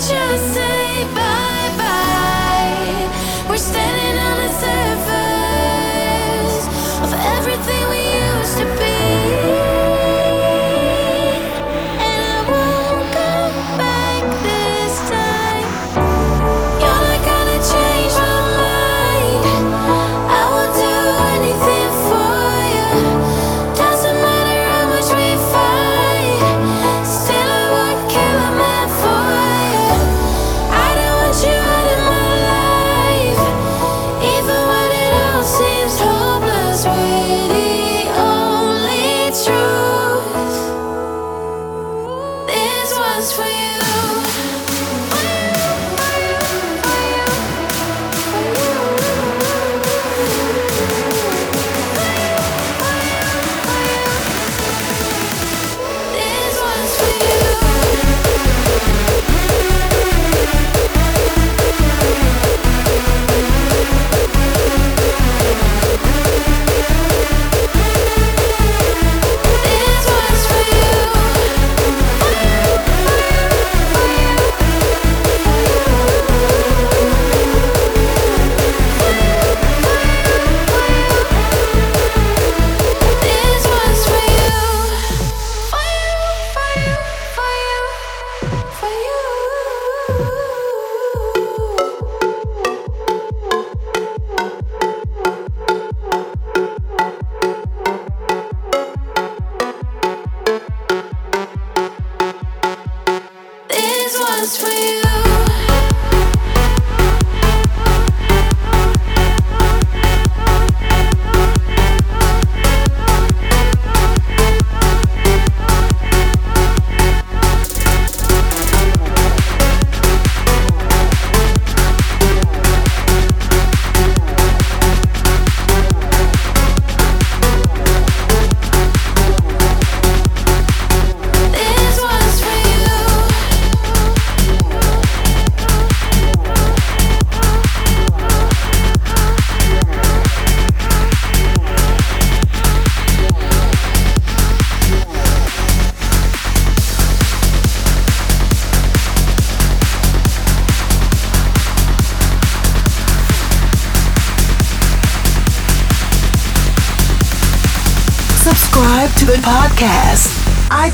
Doesn't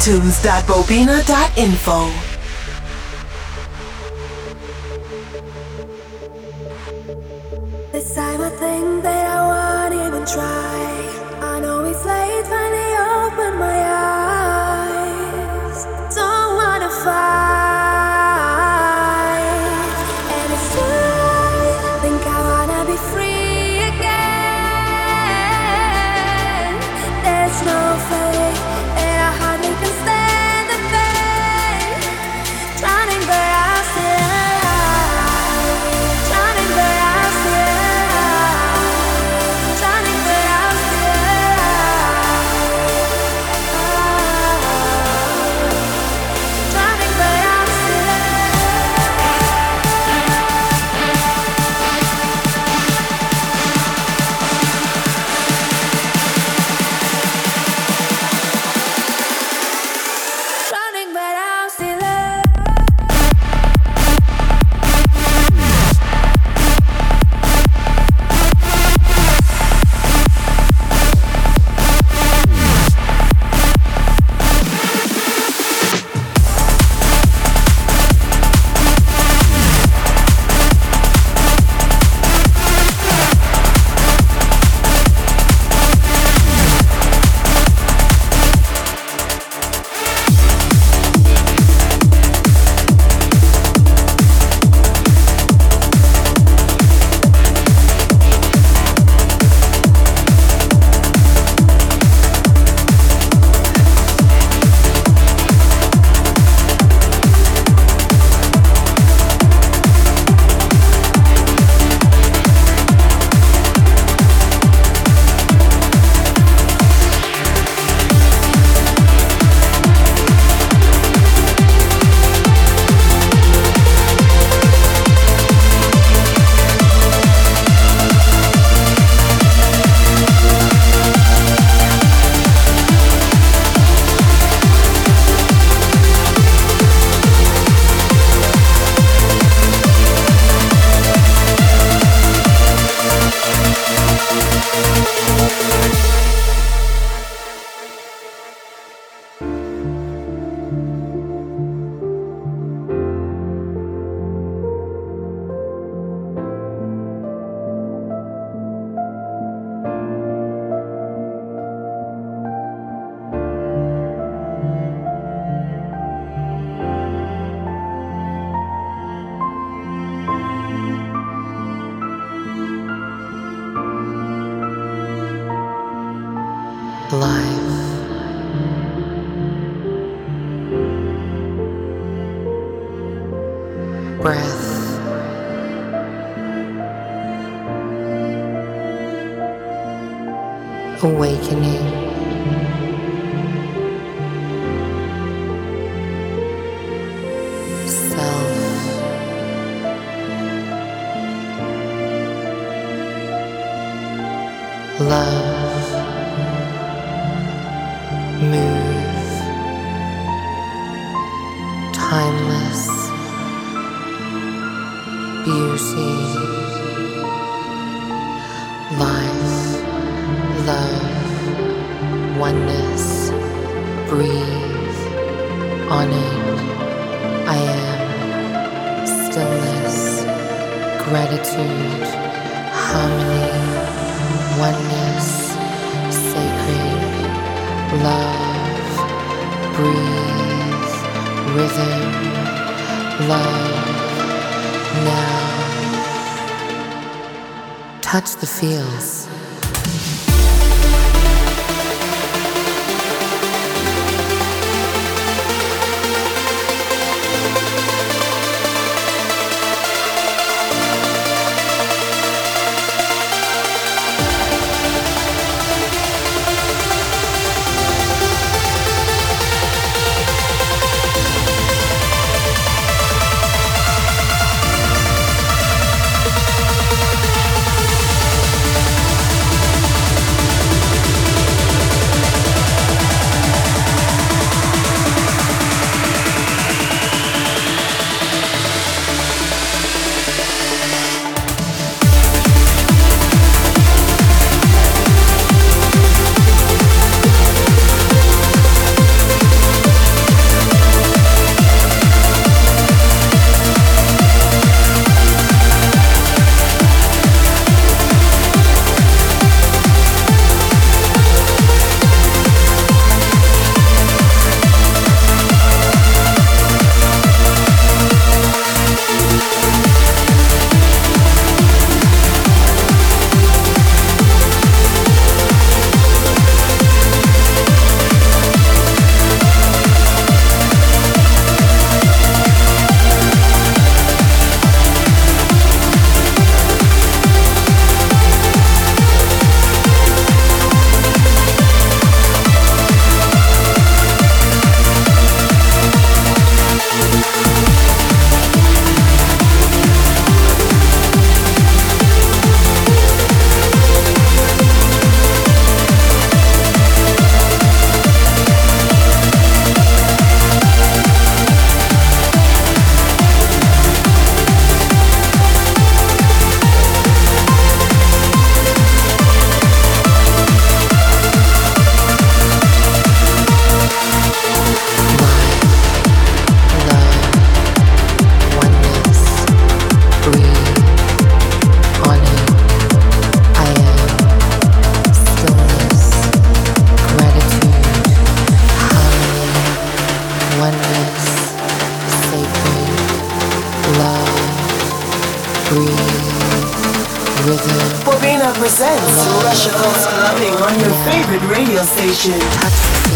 iTunes.bobina.info. life. Breath. Awakening. Presents Russia Clubbing on your favorite radio station.